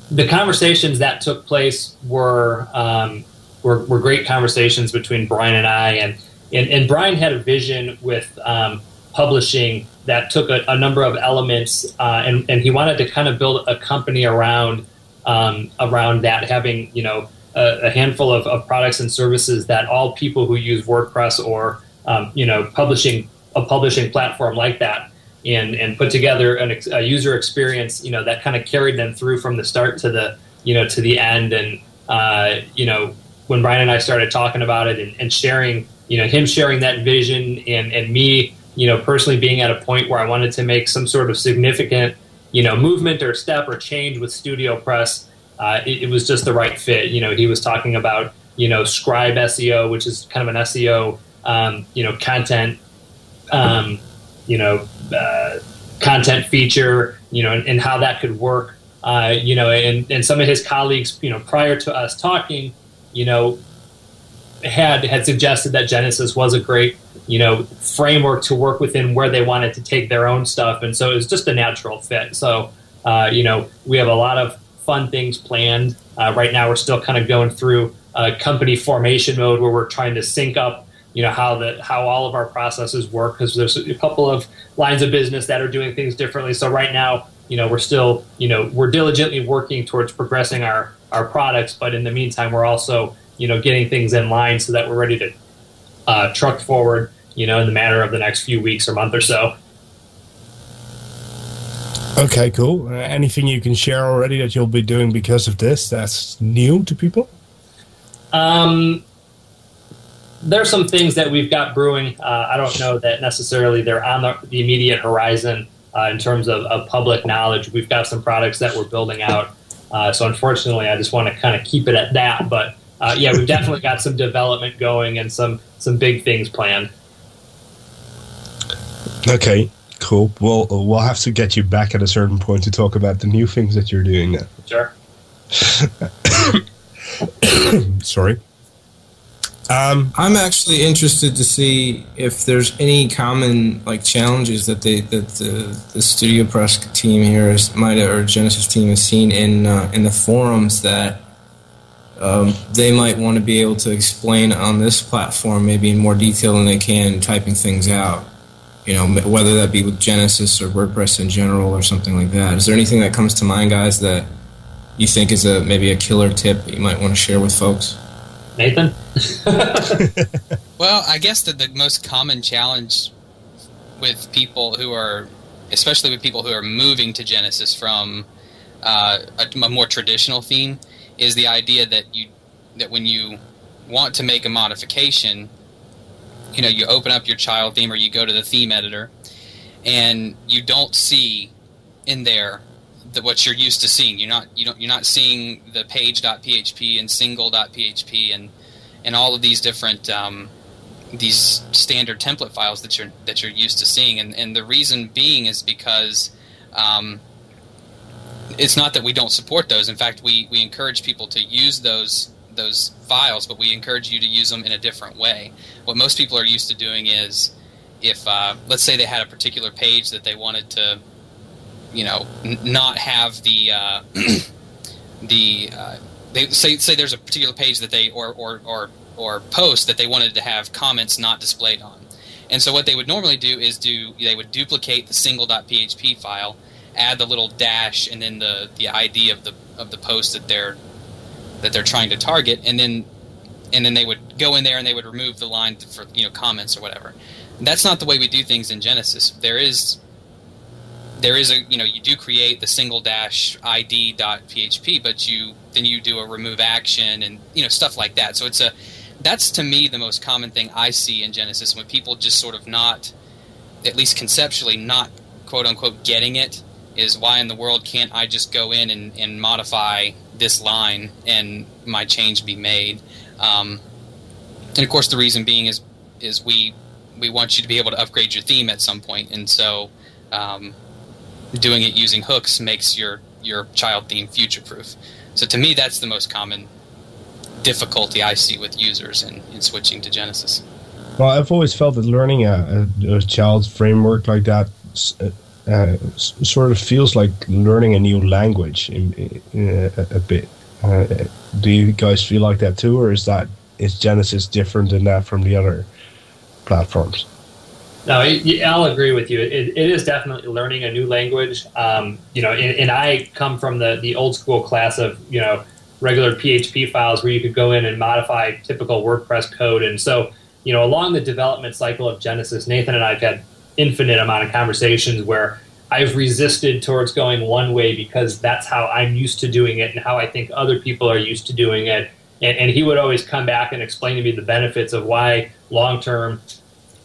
the conversations that took place were, um, were, were great conversations between Brian and I, and and, and Brian had a vision with um, publishing that took a, a number of elements, uh, and and he wanted to kind of build a company around um, around that, having you know a, a handful of, of, products and services that all people who use WordPress or um, you know publishing a publishing platform like that and and put together an, a user experience you know that kind of carried them through from the start to the you know to the end. And uh, you know when Brian and I started talking about it and, and sharing you know him sharing that vision and and me you know, personally being at a point where I wanted to make some sort of significant, you know, movement or step or change with Studio Press, uh, it, it, was just the right fit. You know, he was talking about, you know, Scribe SEO, which is kind of an SEO, um, you know, content, um, you know, uh, content feature, you know, and, and how that could work. Uh, you know, and, and some of his colleagues, you know, prior to us talking, you know, had had suggested that Genesis was a great you know, framework to work within where they wanted to take their own stuff. And so it was just a natural fit. So, uh, you know, we have a lot of fun things planned. Uh, right now, we're still kind of going through a company formation mode where we're trying to sync up, you know, how the how all of our processes work because there's a couple of lines of business that are doing things differently. So right now, you know, we're still, you know, we're diligently working towards progressing our our products, but in the meantime, we're also, you know, getting things in line so that we're ready to uh, truck forward, you know, in the matter of the next few weeks or month or so. Okay, cool. Uh, anything you can share already that you'll be doing because of this that's new to people? Um, there's some things that we've got brewing. Uh, I don't know that necessarily they're on the, the immediate horizon uh, in terms of, of, public knowledge. We've got some products that we're building out. Uh, so unfortunately, I just want to kind of keep it at that. But uh, yeah, we've definitely got some development going and some some big things planned. Okay, cool. Well, we'll have to get you back at a certain point to talk about the new things that you're doing now. Sure. <coughs> Sorry. Um, I'm actually interested to see if there's any common like challenges that they that the, the Studio Press team here is, might or Genesis team has seen in uh, in the forums that um, they might want to be able to explain on this platform maybe in more detail than they can typing things out. You know, whether that be with Genesis or WordPress in general or something like that. Is there anything that comes to mind, guys, that you think is a maybe a killer tip that you might want to share with folks? Nathan? <laughs> <laughs> well, I guess that the most common challenge with people who are, especially with people who are moving to Genesis from uh, a, a, more traditional theme, is the idea that you that when you want to make a modification, you know, you open up your child theme or you go to the theme editor, and you don't see in there the, what you're used to seeing. You're not you don't you're not seeing the page.php and single.php and and all of these different um, these standard template files that you're that you're used to seeing. And and the reason being is because um, it's not that we don't support those. In fact, we we encourage people to use those those files, but we encourage you to use them in a different way. What most people are used to doing is if uh, let's say they had a particular page that they wanted to you know n- not have the uh, <clears throat> the uh, they say say there's a particular page that they or or or or post that they wanted to have comments not displayed on. And so what they would normally do is do they would duplicate the single.php file, add the little dash and then the the ID of the of the post that they're that they're trying to target and then and then they would go in there and they would remove the line for you know comments or whatever. That's not the way we do things in Genesis. There is there is a you know you do create the single dash id dot php but you then you do a remove action and you know stuff like that so it's a that's to me the most common thing i see in genesis when people just sort of not at least conceptually not quote unquote getting it is why in the world can't i just go in and, and modify this line and my change be made um, and of course the reason being is is we we want you to be able to upgrade your theme at some point and so um, doing it using hooks makes your your child theme future proof. So to me, that's the most common difficulty I see with users in, in switching to Genesis. Well, I've always felt that learning a, a, a child's framework like that uh, uh sort of feels like learning a new language in, in a, a, bit. Uh, do you guys feel like that too, or is that is Genesis different than that from the other platforms? No, I'll agree with you. It, it is definitely learning a new language. Um, you know, and, and, I come from the, the old school class of, you know, regular PHP files where you could go in and modify typical WordPress code. And so, you know, along the development cycle of Genesis, Nathan and I have had infinite amount of conversations where I've resisted towards going one way because that's how I'm used to doing it and how I think other people are used to doing it. And, and he would always come back and explain to me the benefits of why long term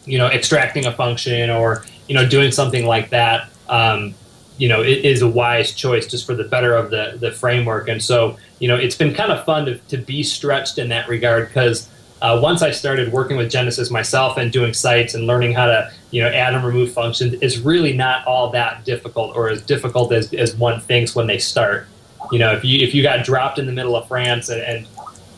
you know, extracting a function or you know doing something like that, um, you know, it is a wise choice just for the better of the the framework. And so, you know, it's been kind of fun to, to be stretched in that regard because uh, once I started working with Genesis myself and doing sites and learning how to you know add and remove functions, it's really not all that difficult or as difficult as, as one thinks when they start. You know, if you if you got dropped in the middle of France and, and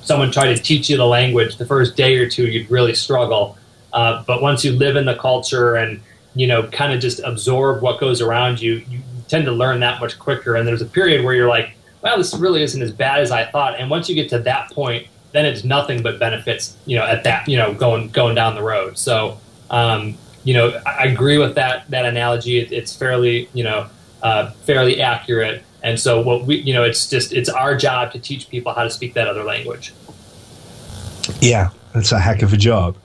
someone tried to teach you the language, the first day or two you'd really struggle. Uh, but once you live in the culture and you know kind of just absorb what goes around you, you tend to learn that much quicker. And there's a period where you're like, well, this really isn't as bad as I thought. And once you get to that point, then it's nothing but benefits. You know, at that you know going going down the road. So um, you know, I agree with that that analogy. It, it's fairly you know uh, fairly accurate. And so what we you know it's just it's our job to teach people how to speak that other language. Yeah, that's a heck of a job.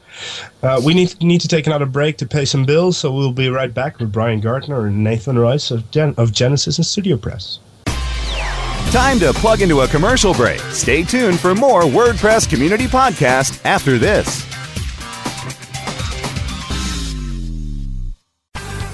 Uh, we need need to take another break to pay some bills, so we'll be right back with Brian Gardner and Nathan Rice of, Gen- of Genesis and Studio Press. Time to plug into a commercial break. Stay tuned for more WordPress Community Podcast after this.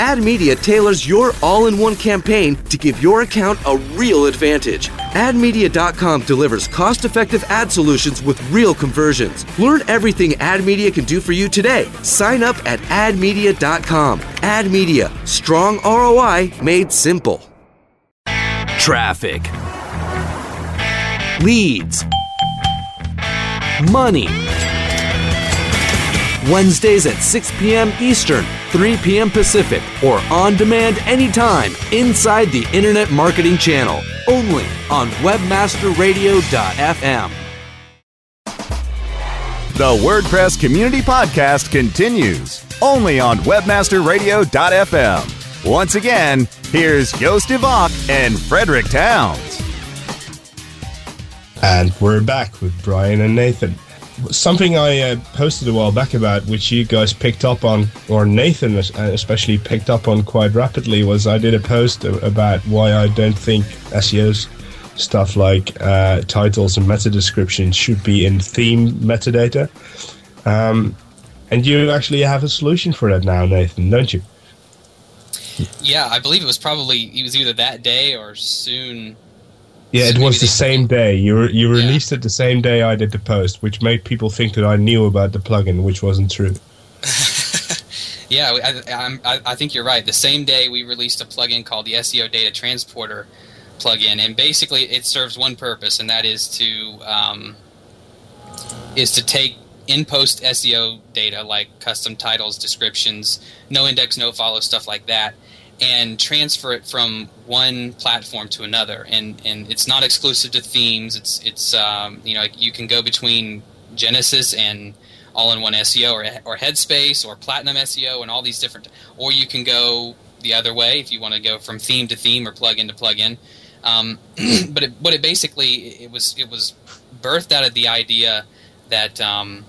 AdMedia tailors your all in one campaign to give your account a real advantage. AdMedia.com delivers cost effective ad solutions with real conversions. Learn everything AdMedia can do for you today. Sign up at AdMedia.com. AdMedia, strong ROI made simple. Traffic, leads, money. Wednesdays at 6 p.m. Eastern, 3 p.m. Pacific, or on demand anytime inside the Internet Marketing Channel, only on WebmasterRadio.fm. The WordPress Community Podcast continues only on WebmasterRadio.fm. Once again, here's Joost de Valk and Frederick Townes. And we're back with Brian and Nathan. Something I uh, posted a while back about, which you guys picked up on, or Nathan especially picked up on quite rapidly, was I did a post about why I don't think SEOs stuff like uh, titles and meta descriptions should be in theme metadata. Um, and you actually have a solution for that now, Nathan, don't you? Yeah, I believe it was probably it was either that day or soon. Yeah, it was the same day. You re- you released it the same day I did the post, which made people think that I knew about the plugin, which wasn't true. <laughs> Yeah, I, I, I think you're right. The same day we released a plugin called the SEO Data Transporter plugin, and basically it serves one purpose, and that is to um, is to take in post SEO data like custom titles, descriptions, no index, no follow, stuff like that, and transfer it from one platform to another. And and it's not exclusive to themes. It's it's um, you know you can go between Genesis and all-in-one SEO or or Headspace or Platinum SEO and all these different. Or you can go the other way if you want to go from theme to theme or plugin to plugin. Um, <clears throat> but it, but it basically it was it was birthed out of the idea that um,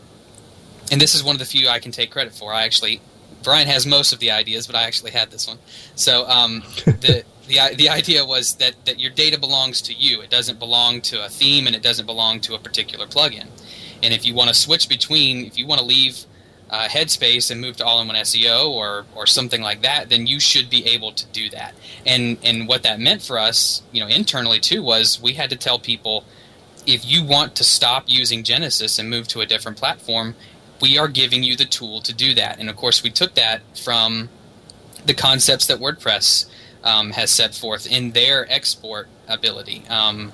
and this is one of the few I can take credit for. I actually Brian has most of the ideas, but I actually had this one. So um, <laughs> the the the idea was that that your data belongs to you. It doesn't belong to a theme, and it doesn't belong to a particular plugin. And if you want to switch between, if you want to leave uh, Headspace and move to all-in-one SEO or or something like that, then you should be able to do that. And and what that meant for us, you know, internally too, was we had to tell people if you want to stop using Genesis and move to a different platform, we are giving you the tool to do that. And of course, we took that from the concepts that WordPress um, has set forth in their export ability. Um,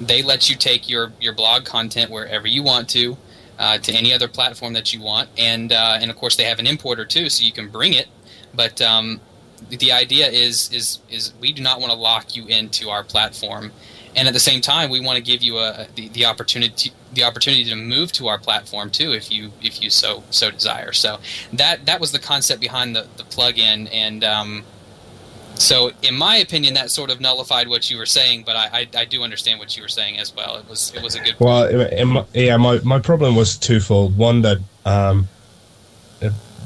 they let you take your, your blog content wherever you want to, uh, to any other platform that you want, and uh, and of course they have an importer too, so you can bring it. But um, the idea is is is we do not want to lock you into our platform and at the same time, we want to give you a, the, the opportunity the opportunity to move to our platform too, if you if you so so desire. So that that was the concept behind the the plugin, and um, so in my opinion, that sort of nullified what you were saying. But I, I, I do understand what you were saying as well. It was it was a good. Well, yeah, my my problem was twofold. One that um,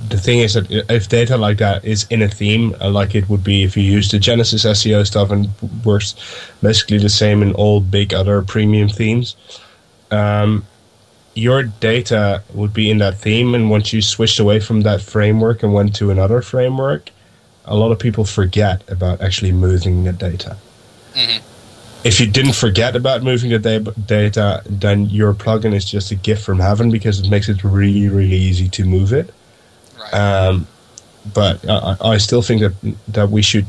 the thing is that if data like that is in a theme, uh, like it would be if you use the Genesis SEO stuff and works basically the same in all big other premium themes, um, your data would be in that theme. And once you switched away from that framework and went to another framework, a lot of people forget about actually moving the data. Mm-hmm. If you didn't forget about moving the data, then your plugin is just a gift from heaven because it makes it really, really easy to move it. Um, but I, I, still think that that we should,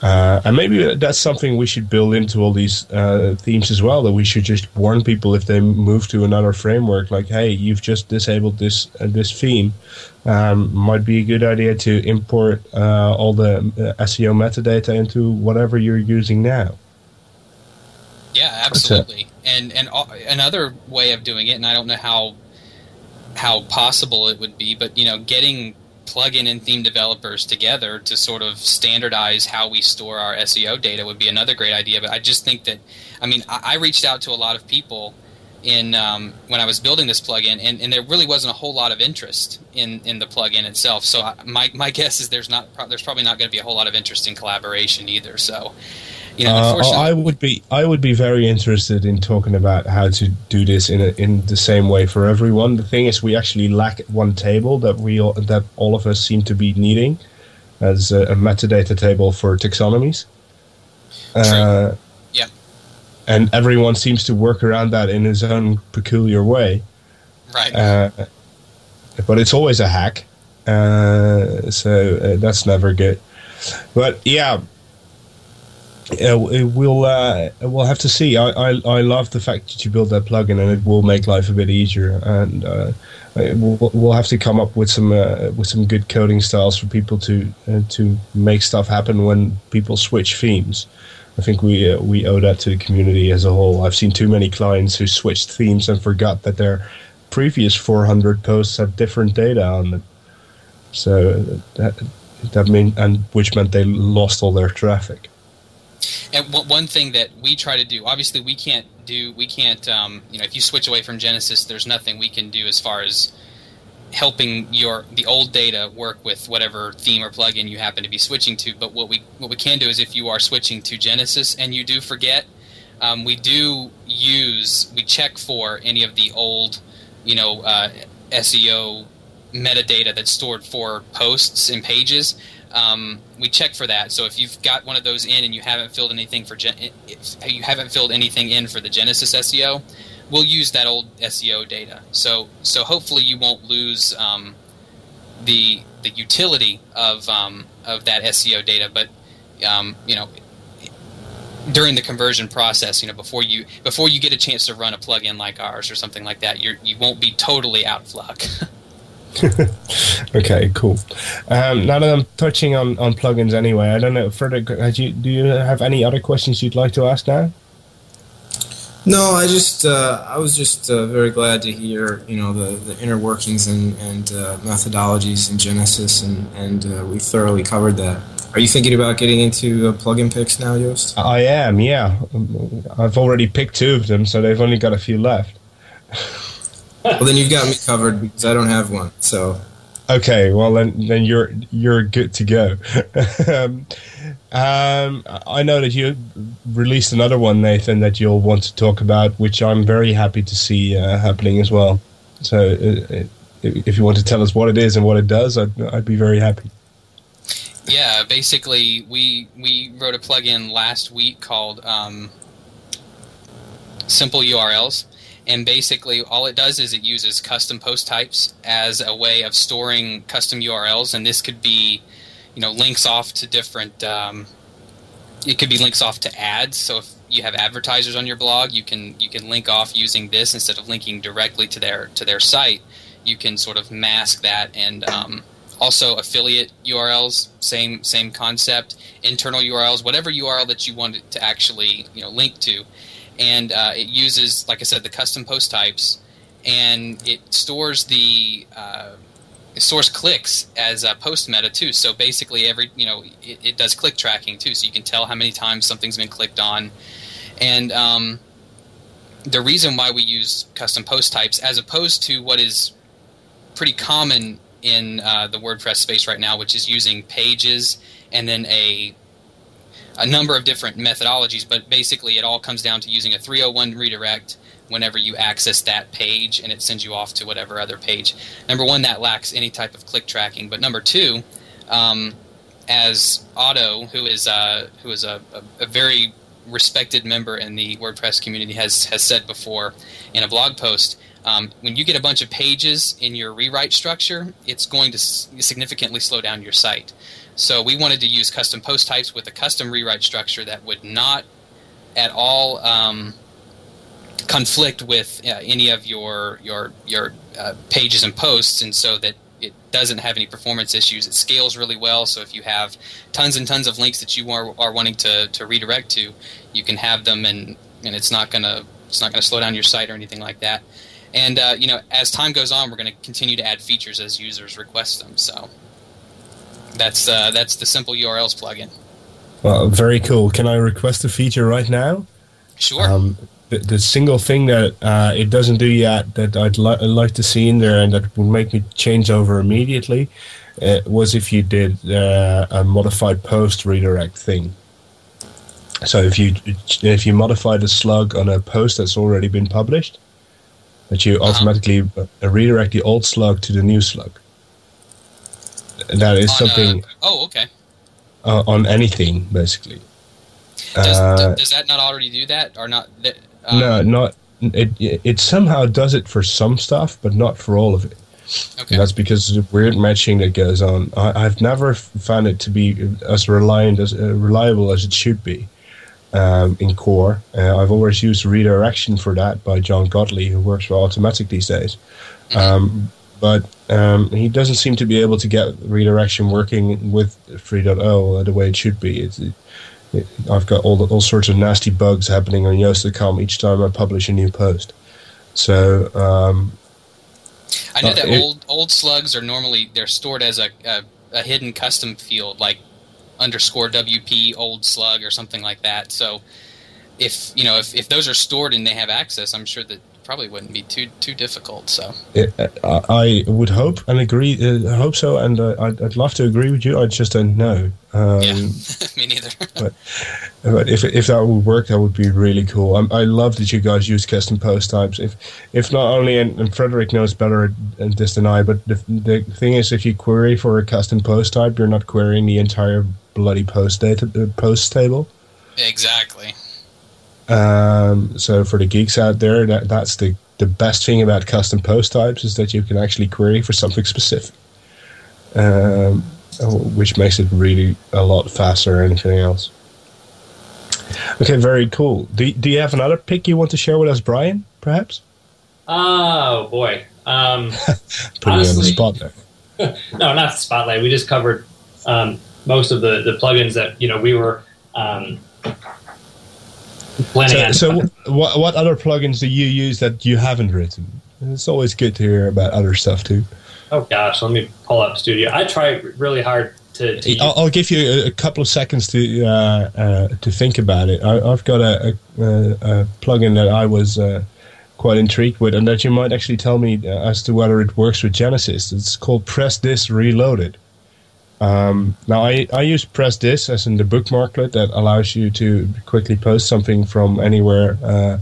uh, and maybe that's something we should build into all these uh, themes as well. That we should just warn people if they move to another framework, like, "Hey, you've just disabled this uh, this theme. Um, might be a good idea to import uh, all the uh, SEO metadata into whatever you're using now." Yeah, absolutely. And and another way of doing it, and I don't know how how possible it would be, but you know, getting plugin and theme developers together to sort of standardize how we store our SEO data would be another great idea. But I just think that, I mean, I, I reached out to a lot of people in um, when I was building this plugin, and, and there really wasn't a whole lot of interest in, in the plugin itself. So I, my my <laughs> guess is there's not there's probably not going to be a whole lot of interest in collaboration either. So you know, uh, I would be I would be very interested in talking about how to do this in a, in the same way for everyone. The thing is, we actually lack one table that we all, that all of us seem to be needing as a, a metadata table for taxonomies. Uh, yeah. And everyone seems to work around that in his own peculiar way. Right. Uh, but it's always a hack, uh, so uh, that's never good. But yeah, uh, we'll uh, we'll have to see. I, I, I love the fact that you build that plugin, and it will make life a bit easier. And uh, we'll, we'll have to come up with some uh, with some good coding styles for people to uh, to make stuff happen when people switch themes. I think we uh, we owe that to the community as a whole. I've seen too many clients who switched themes and forgot that their previous 400 posts have different data on them. So that that mean and which meant they lost all their traffic. And one thing that we try to do, obviously, we can't do, we can't, um, you know, if you switch away from Genesis, there's nothing we can do as far as helping your the old data work with whatever theme or plugin you happen to be switching to. But what we what we can do is if you are switching to Genesis and you do forget, um, we do use we check for any of the old, you know, uh, SEO metadata that's stored for posts and pages um, we check for that. So if you've got one of those in and you haven't filled anything for Gen- you haven't filled anything in for the Genesis SEO, we'll use that old SEO data. So so hopefully you won't lose um, the the utility of um, of that SEO data, but um, you know during the conversion process, you know, before you before you get a chance to run a plugin like ours or something like that, you you won't be totally out of luck. <laughs> <laughs> okay, cool. Um, now that I'm touching on, on plugins anyway, I don't know, Frederick, you, do you have any other questions you'd like to ask now? No, I just uh, I was just uh, very glad to hear you know the, the inner workings and, and uh, methodologies in Genesis, and and uh, we thoroughly covered that. Are you thinking about getting into plugin picks now, Joost? I am. Yeah, I've already picked two of them, so they've only got a few left. <laughs> well, then you've got me covered because I don't have one. So. Okay, well then, then you're you're good to go. <laughs> um, um, I know that you released another one, Nathan, that you'll want to talk about, which I'm very happy to see uh, happening as well. So, uh, if, if you want to tell us what it is and what it does, I'd, I'd be very happy. Yeah, basically, we we wrote a plugin last week called um, Simple URLs, and basically all it does is it uses custom post types as a way of storing custom URLs, and this could be, you know, links off to different. Um, it could be links off to ads. So if you have advertisers on your blog, you can you can link off using this instead of linking directly to their to their site. You can sort of mask that and um, also affiliate URLs, same same concept. Internal URLs, whatever URL that you want to actually you know link to, and uh, it uses, like I said, the custom post types, and it stores the uh, it stores clicks as a post meta too. So basically, every you know it, it, does click tracking too, so you can tell how many times something's been clicked on, and um, the reason why we use custom post types as opposed to what is pretty common in uh, the WordPress space right now, which is using pages and then a a number of different methodologies, but basically it all comes down to using a 301 redirect whenever you access that page and it sends you off to whatever other page. Number one, that lacks any type of click tracking, but number two, um, as Otto, who is uh, who is a, a, a, very respected member in the WordPress community, has has said before in a blog post, um, when you get a bunch of pages in your rewrite structure, it's going to significantly slow down your site. So we wanted to use custom post types with a custom rewrite structure that would not at all um, conflict with uh, any of your your your uh, pages and posts, and so that it doesn't have any performance issues. It scales really well, so if you have tons and tons of links that you are, are wanting to, to redirect to, you can have them, and and it's not gonna it's not gonna slow down your site or anything like that. And uh, you know, as time goes on, we're going to continue to add features as users request them. So that's uh, that's the simple URLs plugin. Well, very cool. Can I request a feature right now? Sure. Um, the, the, single thing that uh, it doesn't do yet that I'd, li- I'd, like to see in there and that would make me change over immediately uh, was if you did uh, a modified post redirect thing. So if you if you modify the slug on a post that's already been published, that you uh-huh. automatically uh, redirect the old slug to the new slug. That is on, something. Uh, oh, okay. Uh, on anything, basically. Does, uh, does, that not already do that, or not? Um, no, not it. It somehow does it for some stuff, but not for all of it. Okay. And that's because of the weird matching that goes on. I, have never found it to be as reliant as uh, reliable as it should be um, in core. Uh, I've always used redirection for that by John Godley, who works for Automattic these days. Mm-hmm. Um, but um, he doesn't seem to be able to get redirection working with 3.0 the way it should be. It's, it, it, I've got all the, all sorts of nasty bugs happening on Yoast.com each time I publish a new post. So um, I know uh, that old old slugs are normally they're stored as a, a, a hidden custom field, like underscore WP old slug or something like that. So if you know if, if those are stored and they have access, I'm sure that probably wouldn't be too too difficult. So uh, I would hope and agree. Uh, hope so, and uh, I'd, I'd love to agree with you. I just don't know. Um, yeah, <laughs> me neither. <laughs> but, but if if that would work, that would be really cool. I, I love that you guys use custom post types. If if not only and, and Frederick knows better this than I, but the, the thing is, if you query for a custom post type, you're not querying the entire bloody post data uh, post table. Exactly. Um, so for the geeks out there, that that's the the best thing about custom post types is that you can actually query for something specific, um, which makes it really a lot faster than anything else. Okay, very cool. Do, do you have another pick you want to share with us, Brian? Perhaps. Oh boy, um, <laughs> putting honestly, on the spot there. <laughs> no, not the spotlight. We just covered um, most of the, the plugins that you know we were um. So, so what what other plugins do you use that you haven't written? It's always good to hear about other stuff too. Oh gosh, let me pull up Studio. I try really hard to. to I'll, I'll, give you a, a, couple of seconds to uh, uh, to think about it. I, have got a, a, a, plugin that I was. Uh, quite intrigued with, and that you might actually tell me uh, as to whether it works with Genesis. It's called Press This Reloaded. Um, now, I, I use Press This as in the bookmarklet that allows you to quickly post something from anywhere uh,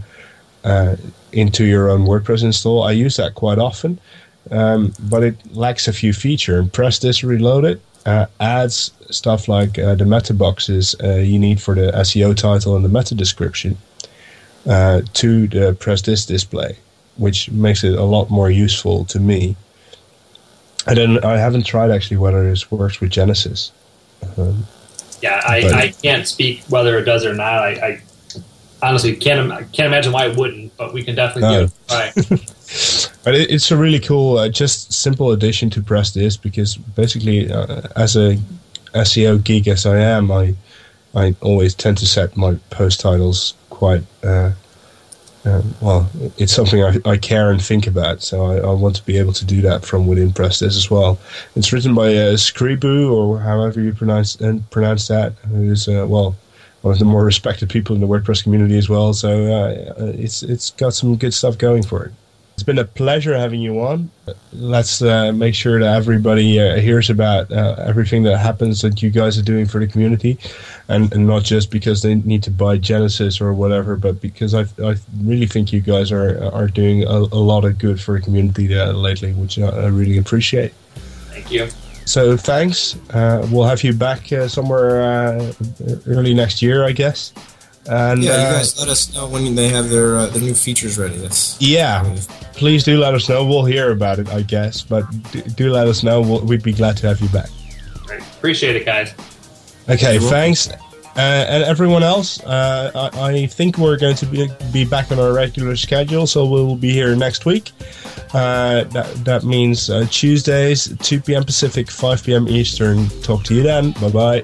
uh, into your own WordPress install. I use that quite often. um, but it lacks a few features. Press This Reloaded, uh, adds stuff like uh, the meta boxes uh, you need for the SEO title and the meta description uh, to the press this display, which makes it a lot more useful to me. I don't. I haven't tried actually whether this works with Genesis. Um, yeah, I, I can't speak whether it does or not. I, I honestly can't can't imagine why it wouldn't, but we can definitely no. give it a try. <laughs> but it, it's a really cool, uh, just simple addition to press this because basically, uh, as a SEO geek as I am, I I always tend to set my post titles quite. Uh, um, well, it's something I, I, care and think about, so I, I, want to be able to do that from within Press This as well. It's written by uh, Scribu, or however you pronounce and pronounce that, who's uh, well one of the more respected people in the WordPress community as well. So uh, it's it's got some good stuff going for it. It's been a pleasure having you on. Let's uh, make sure that everybody uh, hears about uh, everything that happens that you guys are doing for the community, and, and, not just because they need to buy Genesis or whatever, but because I, I really think you guys are are doing a, a lot of good for the community uh, lately, which I, I really appreciate. Thank you. So thanks. Uh, we'll have you back uh, somewhere uh, early next year, I guess. And, yeah, you uh, guys let us know when they have their uh, their new features ready. That's yeah. Please do let us know. We'll hear about it, I guess. But do, do let us know. We'll, we'd be glad to have you back. Appreciate it, guys. Okay, thanks. Uh, and everyone else, uh, I, I, think we're going to be, be back on our regular schedule, so we'll be here next week. Uh, that, that means uh, Tuesdays, 2 p.m. Pacific, 5 p.m. Eastern. Talk to you then. Bye bye.